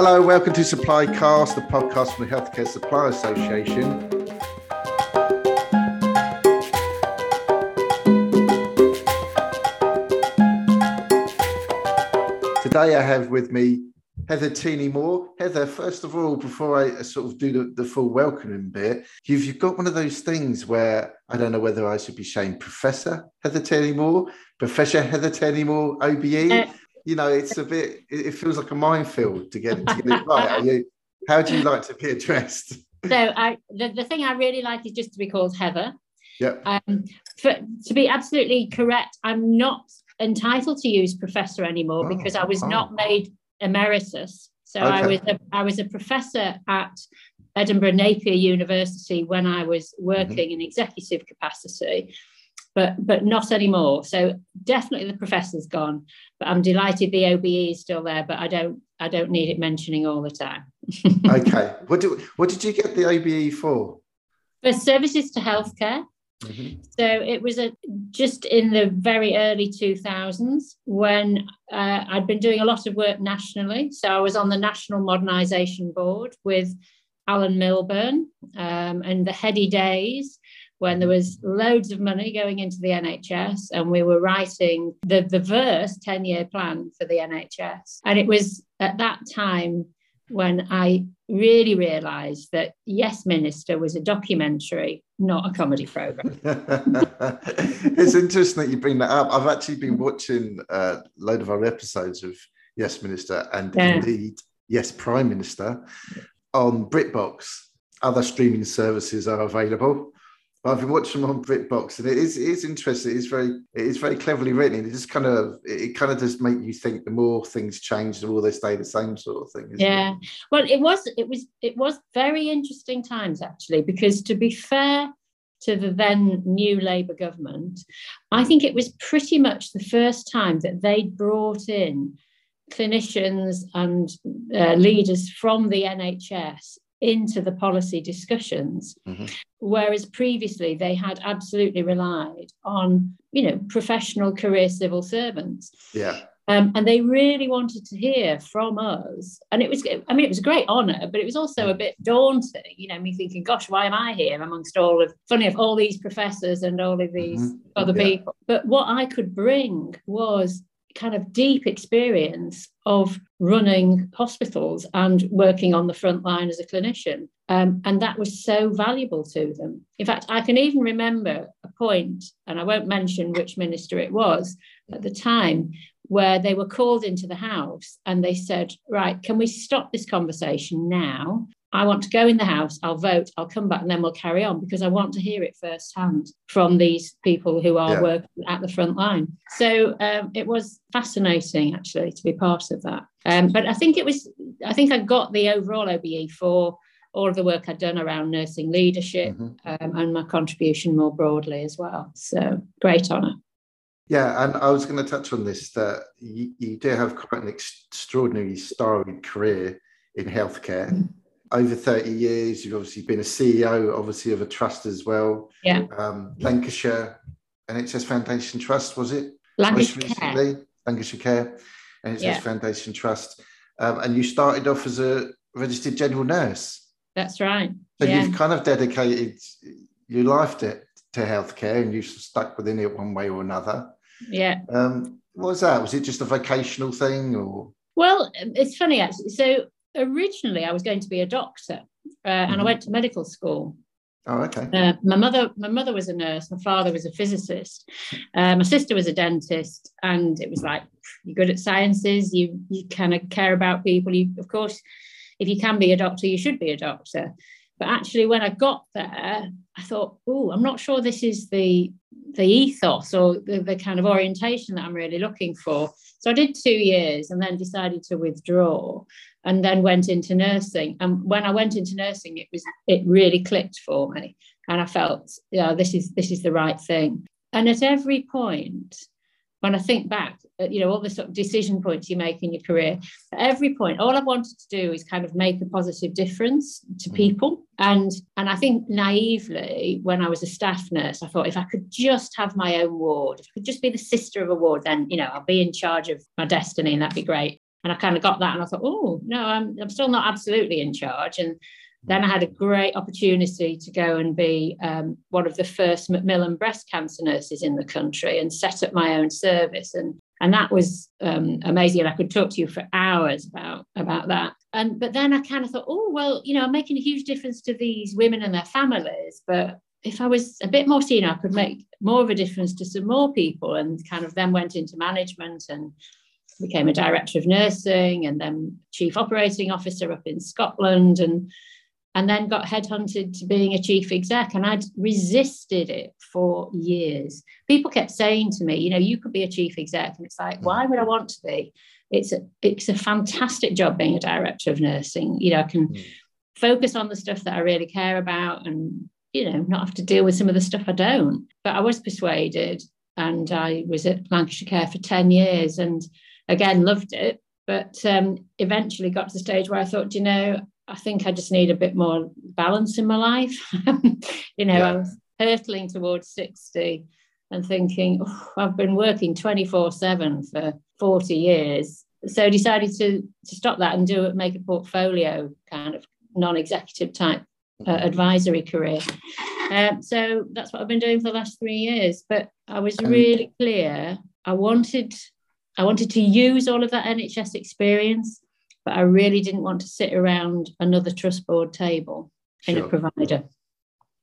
Hello, welcome to Supply Cast, the podcast from the Healthcare Supply Association. Today I have with me Heather Tierney-Moore. Heather, first of all, before I sort of do the, the full welcoming bit, you've, you've got one of those things where I don't know whether I should be saying Professor Heather Tierney-Moore, Professor Heather Tierney-Moore, OBE. Uh, you know, it's a bit, it feels like a minefield to get, to get it right. Are you, how do you like to be addressed? So I, the, the thing I really like is just to be called Heather. Yep. Um, for, to be absolutely correct, I'm not entitled to use professor anymore oh, because I was oh. not made emeritus. So okay. I was a, I was a professor at Edinburgh Napier University when I was working mm-hmm. in executive capacity, but but not anymore. So definitely the professor's gone, but I'm delighted the OBE is still there. But I don't I don't need it mentioning all the time. okay, what do what did you get the OBE for? For services to healthcare. Mm-hmm. So it was a, just in the very early 2000s when uh, I'd been doing a lot of work nationally. So I was on the National Modernisation Board with Alan Milburn um, and the heady days when there mm-hmm. was loads of money going into the NHS and we were writing the, the verse 10 year plan for the NHS. And it was at that time when I really realised that Yes Minister was a documentary, not a comedy programme. it's interesting that you bring that up. I've actually been mm-hmm. watching a load of our episodes of Yes Minister and yeah. indeed Yes Prime Minister on BritBox. Other streaming services are available. I've been watching them on BritBox, and it is it is interesting. It's very it is very cleverly written. It just kind of it kind of does make you think. The more things change, the more they stay the same, sort of thing. yeah. It? Well, it was it was it was very interesting times actually, because to be fair to the then new Labour government, I think it was pretty much the first time that they'd brought in clinicians and uh, leaders from the NHS into the policy discussions mm-hmm. whereas previously they had absolutely relied on you know professional career civil servants yeah um, and they really wanted to hear from us and it was i mean it was a great honor but it was also a bit daunting you know me thinking gosh why am i here amongst all of funny of all these professors and all of these mm-hmm. other yeah. people but what i could bring was kind of deep experience of running hospitals and working on the front line as a clinician. Um, and that was so valuable to them. In fact, I can even remember a point, and I won't mention which minister it was at the time, where they were called into the house and they said, Right, can we stop this conversation now? I want to go in the house, I'll vote, I'll come back, and then we'll carry on because I want to hear it firsthand from these people who are yeah. working at the front line. So um, it was fascinating actually to be part of that. Um, but I think it was, I think I got the overall OBE for all of the work I'd done around nursing leadership mm-hmm. um, and my contribution more broadly as well. So great honour. Yeah, and I was going to touch on this that you, you do have quite an extraordinary storied career in healthcare. Mm-hmm over 30 years. You've obviously been a CEO, obviously, of a trust as well. Yeah. Um, Lancashire NHS Foundation Trust, was it? Lancashire Care. Lancashire Care NHS yeah. Foundation Trust. Um, and you started off as a registered general nurse. That's right. So yeah. you've kind of dedicated your life to, to healthcare and you've stuck within it one way or another. Yeah. Um, what was that? Was it just a vocational thing or? Well, it's funny actually. So originally I was going to be a doctor, uh, and mm-hmm. I went to medical school. Oh, okay. Uh, my mother, my mother was a nurse. My father was a physicist. Uh, my sister was a dentist, and it was like you're good at sciences. You you kind of care about people. You, of course, if you can be a doctor, you should be a doctor. But actually, when I got there, I thought, oh, I'm not sure this is the the ethos or the, the kind of orientation that I'm really looking for. So I did two years and then decided to withdraw and then went into nursing. And when I went into nursing, it was it really clicked for me. And I felt, yeah, this is this is the right thing. And at every point, when I think back, you know, all the sort of decision points you make in your career, at every point, all I wanted to do is kind of make a positive difference to mm-hmm. people. And and I think naively, when I was a staff nurse, I thought if I could just have my own ward, if I could just be the sister of a ward, then you know, I'll be in charge of my destiny and that'd be great. And I kind of got that and I thought, oh, no, I'm, I'm still not absolutely in charge. And then I had a great opportunity to go and be um, one of the first Macmillan breast cancer nurses in the country and set up my own service. And and that was um, amazing. And I could talk to you for hours about about that. And but then I kind of thought, oh well, you know, I'm making a huge difference to these women and their families. But if I was a bit more senior, I could make more of a difference to some more people. And kind of then went into management and became a director of nursing and then chief operating officer up in Scotland and and then got headhunted to being a chief exec and I'd resisted it for years. People kept saying to me, you know, you could be a chief exec and it's like, why would I want to be? It's a it's a fantastic job being a director of nursing. You know, I can mm. focus on the stuff that I really care about and you know, not have to deal with some of the stuff I don't. But I was persuaded and I was at Lancashire Care for 10 years and again loved it but um, eventually got to the stage where I thought, you know, I think I just need a bit more balance in my life. you know, yeah. I was hurtling towards 60 and thinking, oh, I've been working 24 7 for 40 years. So decided to, to stop that and do it, make a portfolio kind of non executive type uh, mm-hmm. advisory career. Um, so that's what I've been doing for the last three years. But I was really clear. I wanted, I wanted to use all of that NHS experience but I really didn't want to sit around another trust board table in sure. a provider.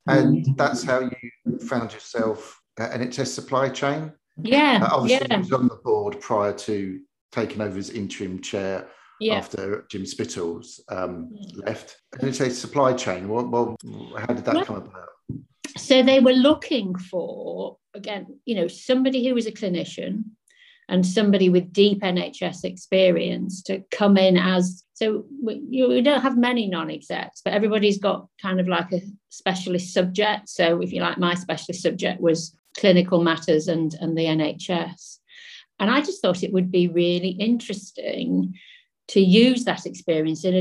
And mm. that's how you found yourself at NHS supply chain? Yeah. Uh, obviously, yeah. you was on the board prior to taking over as interim chair yeah. after Jim Spittles um, left. NHS supply chain, well, well how did that well, come about? So they were looking for, again, you know, somebody who was a clinician and somebody with deep NHS experience to come in as so we, you, we don't have many non-execs, but everybody's got kind of like a specialist subject. So if you like, my specialist subject was clinical matters and and the NHS, and I just thought it would be really interesting to use that experience in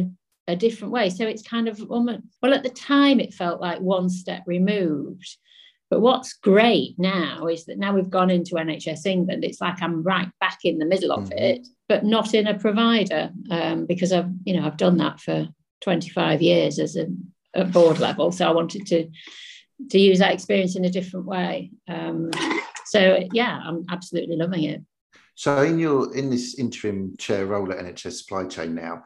a, a different way. So it's kind of almost well at the time it felt like one step removed but what's great now is that now we've gone into NHS England, it's like I'm right back in the middle of mm-hmm. it, but not in a provider um, because I've you know I've done that for 25 years as a at board level. So I wanted to to use that experience in a different way. Um, so yeah, I'm absolutely loving it. So in your in this interim chair role at NHS Supply Chain now,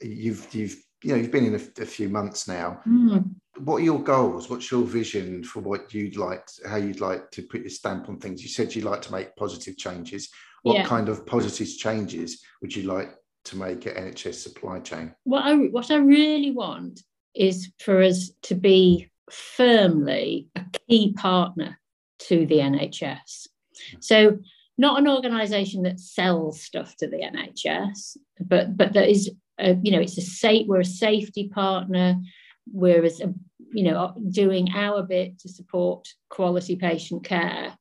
you've you've you know you've been in a, a few months now. Mm what are your goals? What's your vision for what you'd like, how you'd like to put your stamp on things? You said you'd like to make positive changes. What yeah. kind of positive changes would you like to make at NHS supply chain? What I what I really want is for us to be firmly a key partner to the NHS. So not an organisation that sells stuff to the NHS, but but that is a, you know it's a safe we're a safety partner whereas you know doing our bit to support quality patient care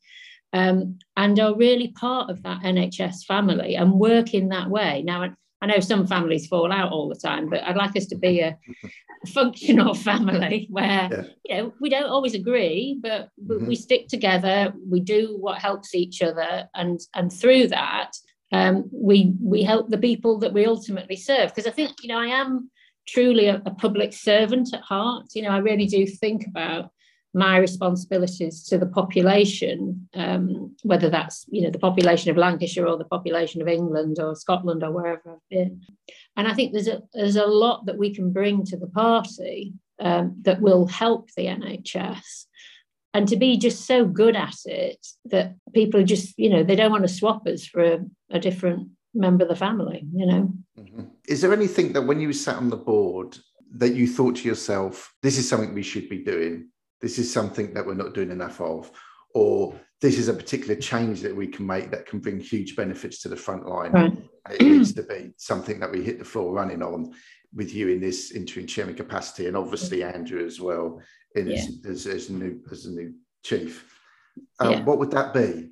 um, and are really part of that NHS family and work in that way. Now, I know some families fall out all the time, but I'd like us to be a, functional family where yeah. you know we don't always agree, but, but mm-hmm. we stick together. We do what helps each other, and and through that, um, we we help the people that we ultimately serve. Because I think you know I am truly a, a, public servant at heart. You know, I really do think about my responsibilities to the population, um, whether that's you know the population of Lancashire or the population of England or Scotland or wherever I've been. And I think there's a there's a lot that we can bring to the party um, that will help the NHS. And to be just so good at it that people are just, you know, they don't want to swap us for a, a different member of the family, you know. Mm-hmm. Is there anything that when you sat on the board that you thought to yourself, this is something we should be doing? This is something that we're not doing enough of? Or this is a particular change that we can make that can bring huge benefits to the front line. Right. It needs to be something that we hit the floor running on with you in this interim chairman capacity, and obviously Andrew as well in yeah. as, as, as, a new as a new chief. Um, yeah. What would that be?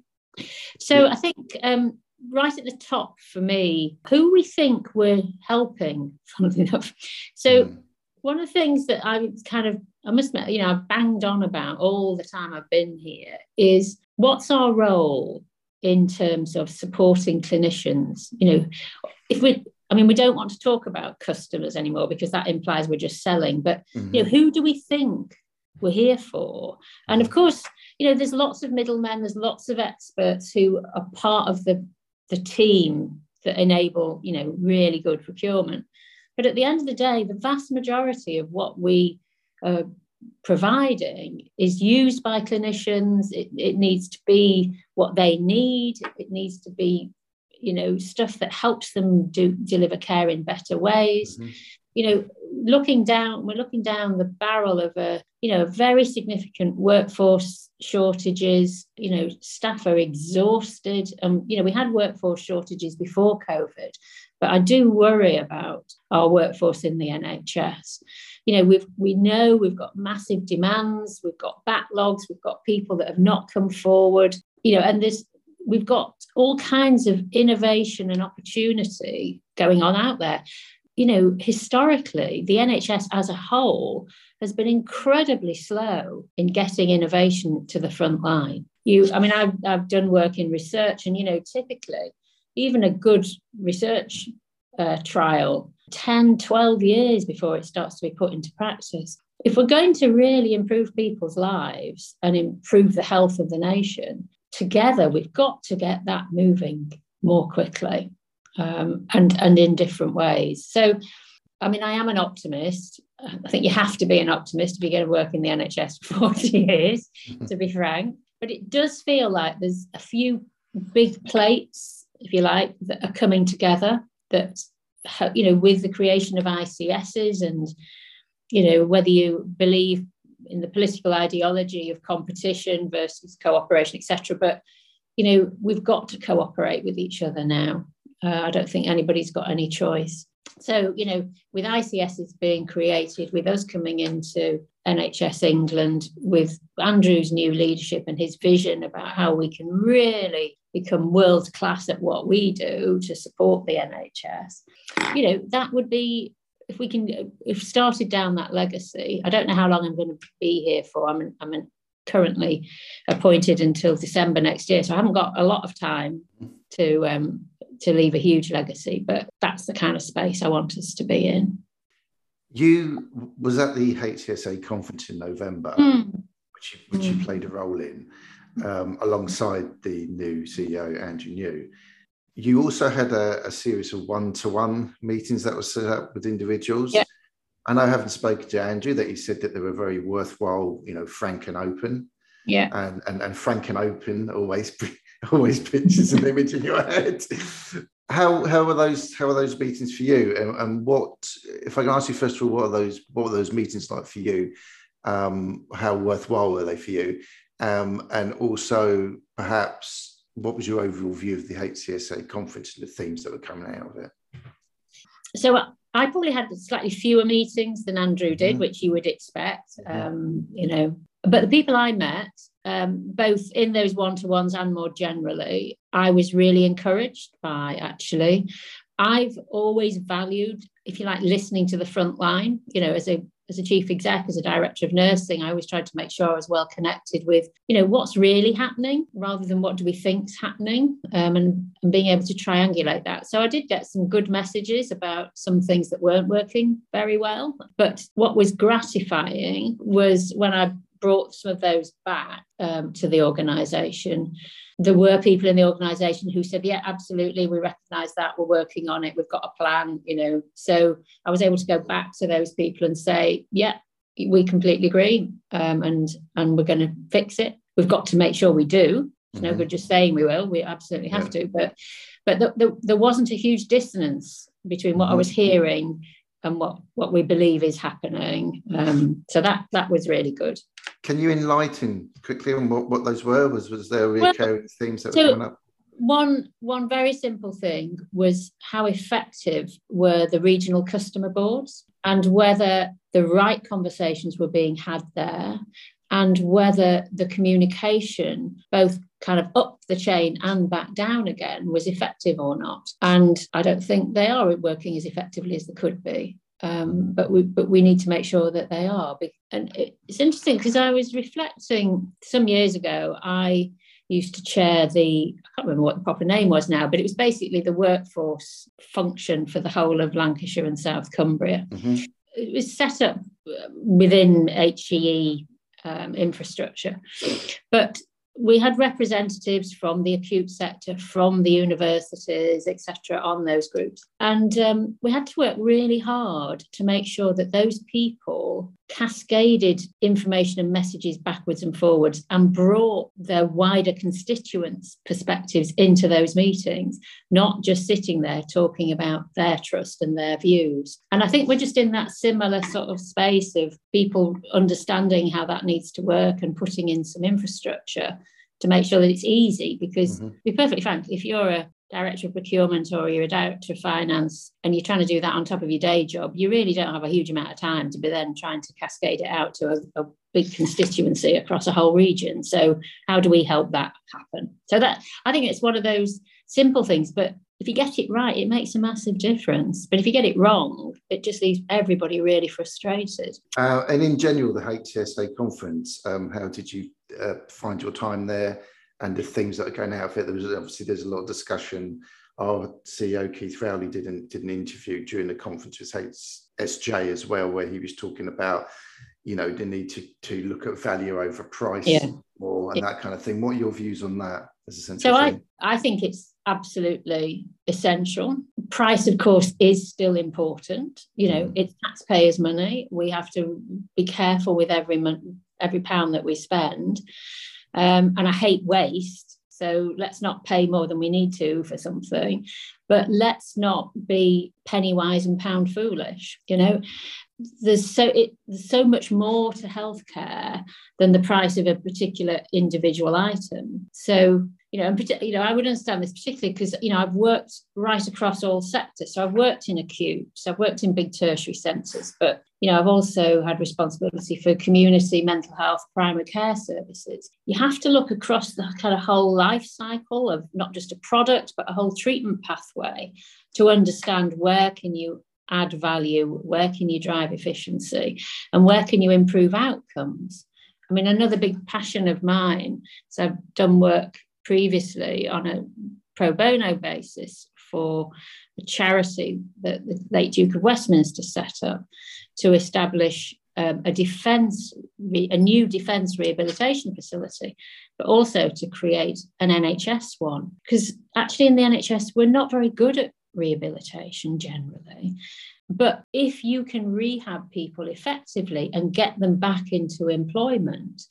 So I think um, right at the top for me who we think we're helping, funnily enough. So, mm. one of the things that I kind of, I must admit, you know, I've banged on about all the time I've been here is what's our role in terms of supporting clinicians? You know, if we I mean, we don't want to talk about customers anymore because that implies we're just selling. But mm-hmm. you know, who do we think we're here for? And of course, you know, there's lots of middlemen, there's lots of experts who are part of the the team that enable, you know, really good procurement. But at the end of the day, the vast majority of what we are providing is used by clinicians. It, it needs to be what they need. It needs to be, you know, stuff that helps them do deliver care in better ways. Mm-hmm. You know, looking down, we're looking down the barrel of a, you know, very significant workforce shortages. You know, staff are exhausted. Um, you know, we had workforce shortages before COVID, but I do worry about our workforce in the NHS. You know, we've we know we've got massive demands, we've got backlogs, we've got people that have not come forward. You know, and there's we've got all kinds of innovation and opportunity going on out there. You know, historically, the NHS as a whole has been incredibly slow in getting innovation to the front line. You, I mean, I've, I've done work in research, and you know, typically even a good research uh, trial 10, 12 years before it starts to be put into practice. If we're going to really improve people's lives and improve the health of the nation, together we've got to get that moving more quickly um, and, and in different ways. So, I mean, I am an optimist. I think you have to be an optimist if you're going to work in the NHS for 40 years, to be frank. But it does feel like there's a few big plates if you like, that are coming together that, you know, with the creation of ICSs and, you know, whether you believe in the political ideology of competition versus cooperation, etc. But, you know, we've got to cooperate with each other now. Uh, I don't think anybody's got any choice. So, you know, with ICSs being created, with us coming into NHS England, with Andrew's new leadership and his vision about how we can really become world class at what we do to support the NHS, you know, that would be if we can if started down that legacy. I don't know how long I'm going to be here for. I'm I'm currently appointed until December next year, so I haven't got a lot of time to um, to leave a huge legacy. But that's the kind of space I want us to be in. You was at the HCSA conference in November, mm. which you, which mm. you hmm. played a role in um, alongside the new CEO, Andrew New. You also had a, a series of one to one meetings that were set up with individuals. Yeah. And I haven't spoken to Andrew that he said that they were very worthwhile, you know, frank and open. Yeah. And and, and frank and open always always pictures an image in your head. How how are those how are those meetings for you? And, and what if I can ask you first of all, what are those what were those meetings like for you? Um, how worthwhile were they for you? Um, and also, perhaps, what was your overall view of the HCSA conference and the themes that were coming out of it? So I probably had slightly fewer meetings than Andrew did, mm-hmm. which you would expect. Um, you know, but the people I met, um, both in those one-to-ones and more generally, I was really encouraged by. Actually, I've always valued, if you like, listening to the front line. You know, as a as a chief exec, as a director of nursing, I always tried to make sure I was well connected with, you know, what's really happening rather than what do we think's happening, um, and, and being able to triangulate that. So I did get some good messages about some things that weren't working very well. But what was gratifying was when I brought some of those back um, to the organisation there were people in the organization who said yeah absolutely we recognize that we're working on it we've got a plan you know so i was able to go back to those people and say yeah we completely agree um, and and we're going to fix it we've got to make sure we do it's mm-hmm. no good just saying we will we absolutely have yeah. to but but the, the, there wasn't a huge dissonance between what mm-hmm. i was hearing and what what we believe is happening. Um, so that that was really good. Can you enlighten quickly on what, what those were? Was was there recurring well, themes that so were coming up? One one very simple thing was how effective were the regional customer boards and whether the right conversations were being had there and whether the communication, both kind of up the chain and back down again, was effective or not. And I don't think they are working as effectively as they could be. Um, but we but we need to make sure that they are. And it's interesting because I was reflecting some years ago. I used to chair the, I can't remember what the proper name was now, but it was basically the workforce function for the whole of Lancashire and South Cumbria. Mm-hmm. It was set up within HEE um, infrastructure. But we had representatives from the acute sector, from the universities, etc., on those groups. And um, we had to work really hard to make sure that those people cascaded information and messages backwards and forwards and brought their wider constituents' perspectives into those meetings, not just sitting there talking about their trust and their views. And I think we're just in that similar sort of space of people understanding how that needs to work and putting in some infrastructure to make sure that it's easy because mm-hmm. to be perfectly frank if you're a director of procurement or you're a director of finance and you're trying to do that on top of your day job you really don't have a huge amount of time to be then trying to cascade it out to a, a big constituency across a whole region so how do we help that happen so that i think it's one of those simple things but if you get it right, it makes a massive difference. But if you get it wrong, it just leaves everybody really frustrated. Uh, and in general, the HCSA conference, um, how did you uh, find your time there and the things that are going out of it? There was obviously there's a lot of discussion. Our CEO Keith Rowley didn't did an interview during the conference with HSJ as well, where he was talking about you know the need to to look at value over price yeah. more and yeah. that kind of thing. What are your views on that as a central? So I I think it's absolutely essential. Price, of course, is still important. You know, mm. it's taxpayers' money. We have to be careful with every mon- every pound that we spend. Um, and I hate waste. So let's not pay more than we need to for something, but let's not be penny wise and pound foolish. You know, there's so it, there's so much more to healthcare than the price of a particular individual item. So you know, and you know, I would understand this particularly because you know I've worked right across all sectors. So I've worked in acute, so I've worked in big tertiary centres, but you know I've also had responsibility for community mental health, primary care services. You have to look across the kind of whole life cycle of not just a product but a whole treatment pathway to understand where can you add value, where can you drive efficiency, and where can you improve outcomes. I mean, another big passion of mine. So I've done work previously on a pro bono basis for a charity that the late Duke of Westminster set up to establish um, a defence, a new defence rehabilitation facility, but also to create an NHS one. Because actually, in the NHS, we're not very good at rehabilitation generally. But if you can rehab people effectively and get them back into employment,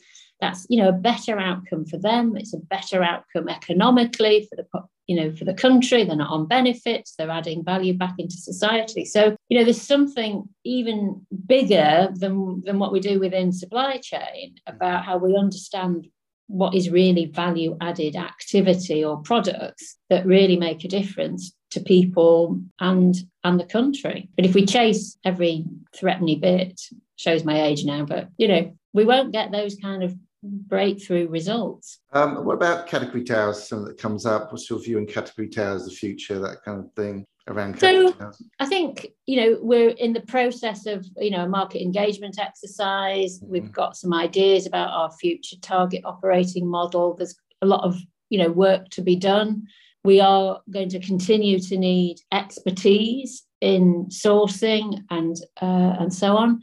that's you know a better outcome for them. It's a better outcome economically for the you know for the country. They're not on benefits. They're adding value back into society. So you know there's something even bigger than than what we do within supply chain about how we understand what is really value added activity or products that really make a difference to people and and the country. But if we chase every threatening bit shows my age now but you know we won't get those kind of breakthrough results. Um, what about category towers? Something that comes up. What's your view on category towers, the future, that kind of thing around so towers? I think you know we're in the process of you know a market engagement exercise. Mm-hmm. We've got some ideas about our future target operating model. There's a lot of you know work to be done. We are going to continue to need expertise in sourcing and uh, and so on.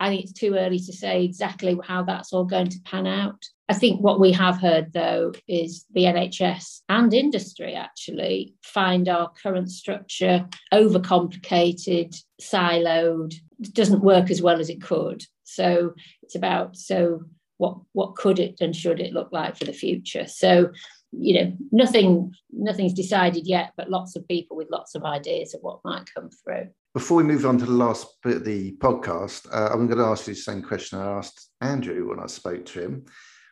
I think it's too early to say exactly how that's all going to pan out. I think what we have heard, though, is the NHS and industry actually find our current structure overcomplicated, siloed, doesn't work as well as it could. So it's about so what what could it and should it look like for the future? So you know nothing nothing's decided yet, but lots of people with lots of ideas of what might come through. Before we move on to the last bit of the podcast, uh, I'm going to ask you the same question I asked Andrew when I spoke to him,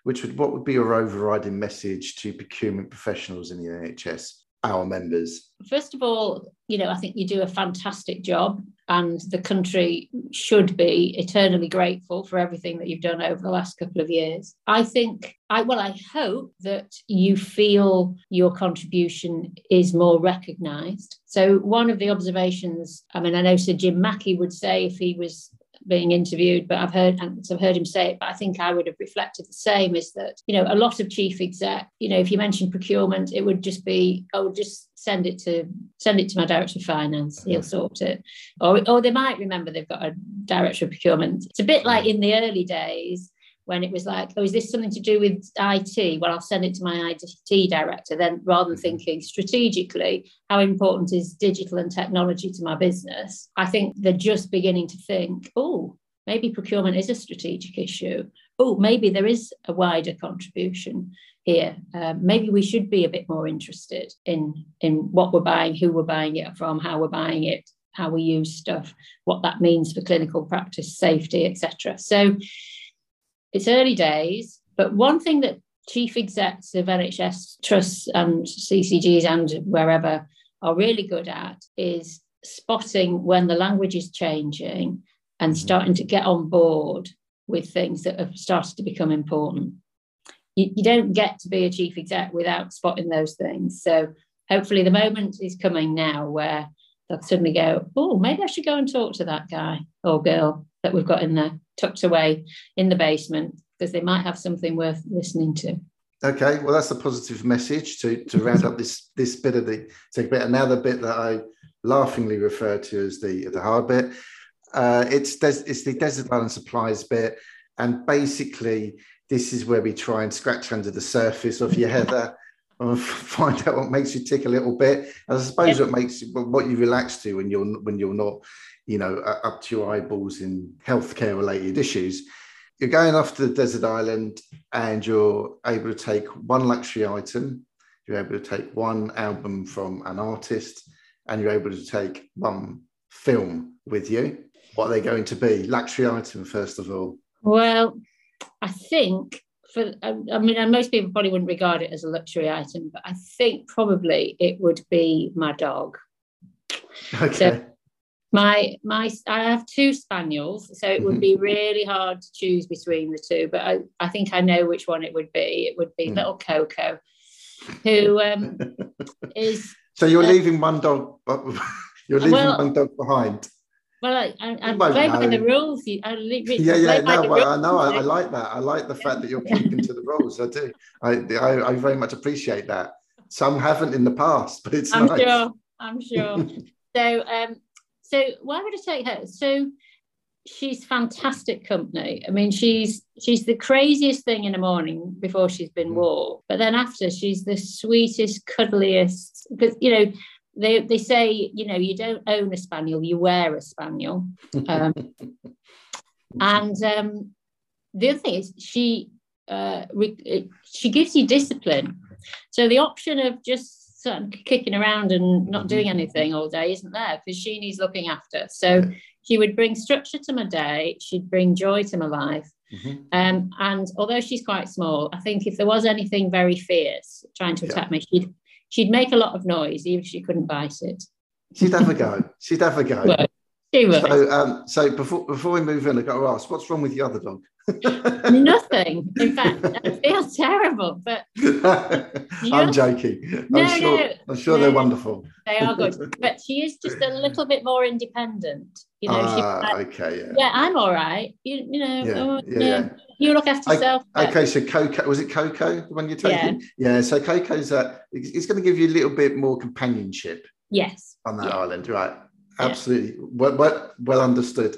which would what would be your overriding message to procurement professionals in the NHS, our members? First of all, you know, I think you do a fantastic job and the country should be eternally grateful for everything that you've done over the last couple of years. I think I well I hope that you feel your contribution is more recognized. So one of the observations I mean I know Sir Jim Mackey would say if he was being interviewed, but I've heard and I've heard him say it. But I think I would have reflected the same: is that you know a lot of chief exec, you know, if you mention procurement, it would just be oh, just send it to send it to my director of finance. He'll sort it, or or they might remember they've got a director of procurement. It's a bit like in the early days when it was like, oh, is this something to do with IT? Well, I'll send it to my IT director. Then, rather than mm-hmm. thinking strategically, how important is digital and technology to my business? I think they're just beginning to think, oh, maybe procurement is a strategic issue. Oh, maybe there is a wider contribution here. Uh, maybe we should be a bit more interested in in what we're buying, who we're buying it from, how we're buying it, how we use stuff, what that means for clinical practice, safety, etc. So it's early days, but one thing that chief execs of NHS trusts and CCGs and wherever are really good at is spotting when the language is changing and mm-hmm. starting to get on board with things that have started to become important. You, you don't get to be a chief exec without spotting those things. So hopefully the moment is coming now where they'll suddenly go, oh, maybe I should go and talk to that guy or girl that we've got in there tucked away in the basement because they might have something worth listening to. Okay, well, that's a positive message to, to round up this this bit of the take a bit. Another bit that I laughingly refer to as the the hard bit. Uh, it's des- it's the desert island supplies bit, and basically this is where we try and scratch under the surface of your heather and find out what makes you tick a little bit. And I suppose what makes you what you relax to when you're when you're not you know, up to your eyeballs in healthcare related issues. You're going off to the desert island and you're able to take one luxury item, you're able to take one album from an artist, and you're able to take one film with you. What are they going to be? Luxury item, first of all. Well, I think for, I mean, most people probably wouldn't regard it as a luxury item, but I think probably it would be my dog. Okay. So my my I have two spaniels, so it would be really hard to choose between the two. But I, I think I know which one it would be. It would be mm. little Coco, who um, is. So you're uh, leaving one dog. You're leaving well, one dog behind. Well, I, I, I play by the rules. I, yeah, yeah, no, well, I know. I, I, like that. I like the fact that you're keeping to the rules. I do. I, I, I very much appreciate that. Some haven't in the past, but it's I'm nice. sure. I'm sure. so, um, so why would I take her? So she's fantastic company. I mean, she's she's the craziest thing in the morning before she's been mm. walked, but then after she's the sweetest, cuddliest. Because you know, they they say you know you don't own a spaniel, you wear a spaniel. Um, and um, the other thing is she uh, re- she gives you discipline. So the option of just kicking around and not doing mm-hmm. anything all day isn't there because she needs looking after. So she would bring structure to my day. She'd bring joy to my life. Mm-hmm. Um, and although she's quite small, I think if there was anything very fierce trying to attack yeah. me, she'd she'd make a lot of noise, even if she couldn't bite it. She'd have a go. She'd have a go. Well, she would. So, um, so before before we move in, I got to ask, what's wrong with the other dog? Nothing. In fact, I feel terrible, but I'm joking. No, I'm sure, no, I'm sure no, they're wonderful. They are good, but she is just a little bit more independent. You know, like, okay, yeah. Yeah, I'm all right. You, you know, yeah, oh, yeah, yeah, you look after yourself. I, okay, so Coco was it Coco the one you're taking? Yeah. yeah so Coco's uh, it's going to give you a little bit more companionship. Yes. On that island, right? Absolutely. Well, well, well understood.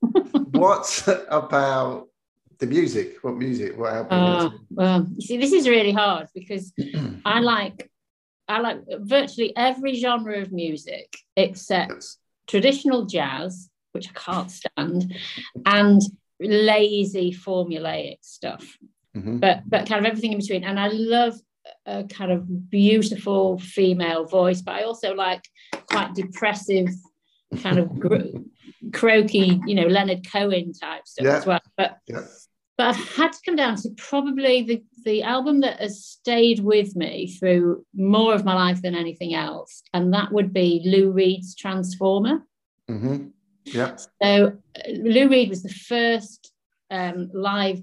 what about the music? What music? What album? Uh, well, you see, this is really hard because I like I like virtually every genre of music except yes. traditional jazz, which I can't stand, and lazy formulaic stuff. Mm-hmm. But but kind of everything in between. And I love a kind of beautiful female voice, but I also like quite depressive, kind of croaky, you know, Leonard Cohen type stuff yeah. as well. But yeah. But I've had to come down to probably the, the album that has stayed with me through more of my life than anything else. And that would be Lou Reed's Transformer. Mm-hmm. Yeah. So uh, Lou Reed was the first um, live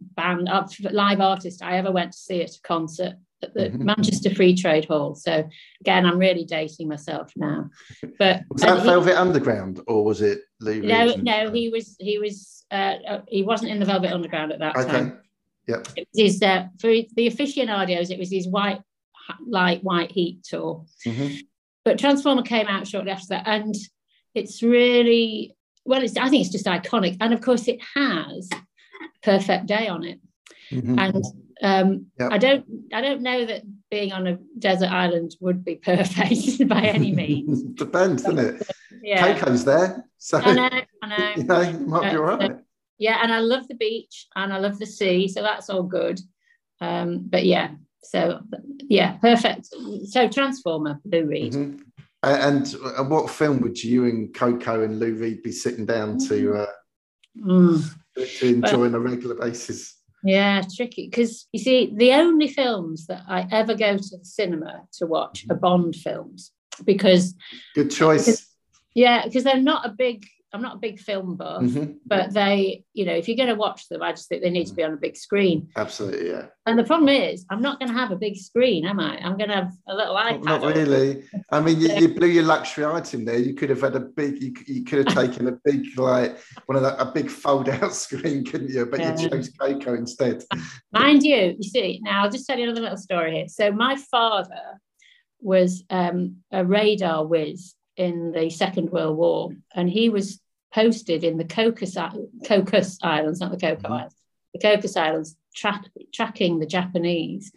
band, uh, live artist I ever went to see at a concert. at the mm-hmm. Manchester Free Trade Hall. So again, I'm really dating myself now. But was that Velvet he, Underground or was it Lou No, no, he was he was uh, uh, he wasn't in the Velvet Underground at that okay. time. Yep. It was uh, for the aficionados, it was his white light white heat tour. Mm-hmm. But Transformer came out shortly after that, and it's really well. It's I think it's just iconic, and of course it has Perfect Day on it, mm-hmm. and um, yep. I don't I don't know that being on a desert island would be perfect by any means. Depends, doesn't it? Yeah. Coco's there, so I know, I know. you know, you might be all right. yeah, and I love the beach and I love the sea, so that's all good. Um, but yeah, so yeah, perfect. So Transformer, Lou Reed. Mm-hmm. And, and what film would you and Coco and Lou Reed be sitting down to uh, mm. to enjoy on a regular basis? Yeah, tricky because you see, the only films that I ever go to the cinema to watch are Bond films because good choice. Because, yeah, because they're not a big I'm not a big film buff, mm-hmm. but they, you know, if you're going to watch them, I just think they need to be on a big screen. Absolutely, yeah. And the problem is, I'm not going to have a big screen, am I? I'm going to have a little iPad. Not, not really. I mean, you, you, blew your luxury item there. You could have had a big, you, you could have taken a big, like one of that, a big fold-out screen, couldn't you? But yeah. you chose Coco instead. Mind you, you see. Now I'll just tell you another little story here. So my father was um, a radar whiz in the Second World War, and he was posted in the Cocos, Cocos Islands, not the Coco mm-hmm. Islands, the Cocos Islands, tra- tracking the Japanese,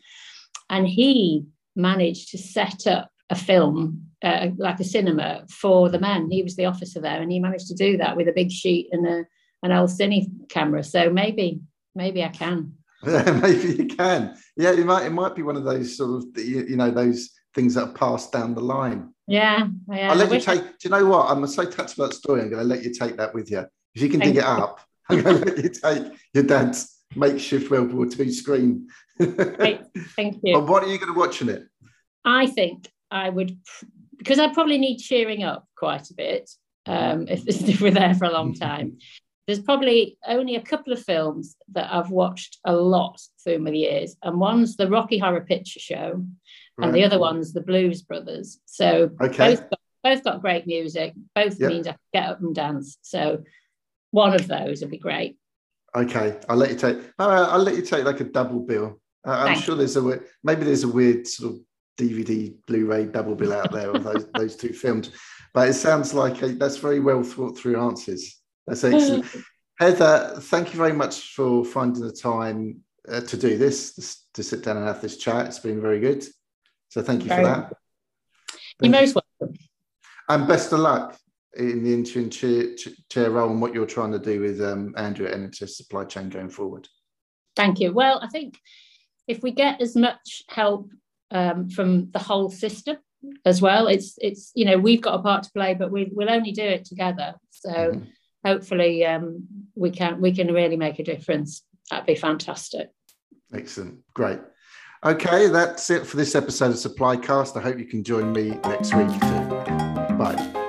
and he managed to set up a film, uh, like a cinema, for the men. He was the officer there, and he managed to do that with a big sheet and a, an old cine camera. So maybe, maybe I can. Yeah, maybe you can. Yeah, it might. It might be one of those sort of you know those things that are passed down the line. Yeah, yeah. I'll let you take. Do you know what? I'm so touched about story. I'm going to let you take that with you. If you can Thank dig you. it up, I'm going to let you take your dad's makeshift World War II screen. Great. Thank you. But what are you going to watch in it? I think I would, because I probably need cheering up quite a bit um, if, if we're there for a long time. There's probably only a couple of films that I've watched a lot through the years, and one's the Rocky Horror Picture Show, right. and the other one's the Blues Brothers. So okay. both, got, both got great music. Both yep. means I get up and dance. So one of those would be great. Okay, I'll let you take. I'll let you take like a double bill. Uh, I'm Thanks. sure there's a maybe there's a weird sort of DVD Blu-ray double bill out there of those those two films, but it sounds like a, that's very well thought through answers. That's excellent. Heather, thank you very much for finding the time uh, to do this, to sit down and have this chat. It's been very good. So thank you very for that. Thank You're most welcome. And best of luck in the interim chair, chair role and what you're trying to do with um, Andrew at NHS Supply Chain going forward. Thank you. Well, I think if we get as much help um, from the whole system as well, it's it's you know we've got a part to play, but we, we'll only do it together. So mm-hmm. hopefully um, we can we can really make a difference. That'd be fantastic. Excellent, great. Okay, that's it for this episode of Supply Cast. I hope you can join me next week. Bye.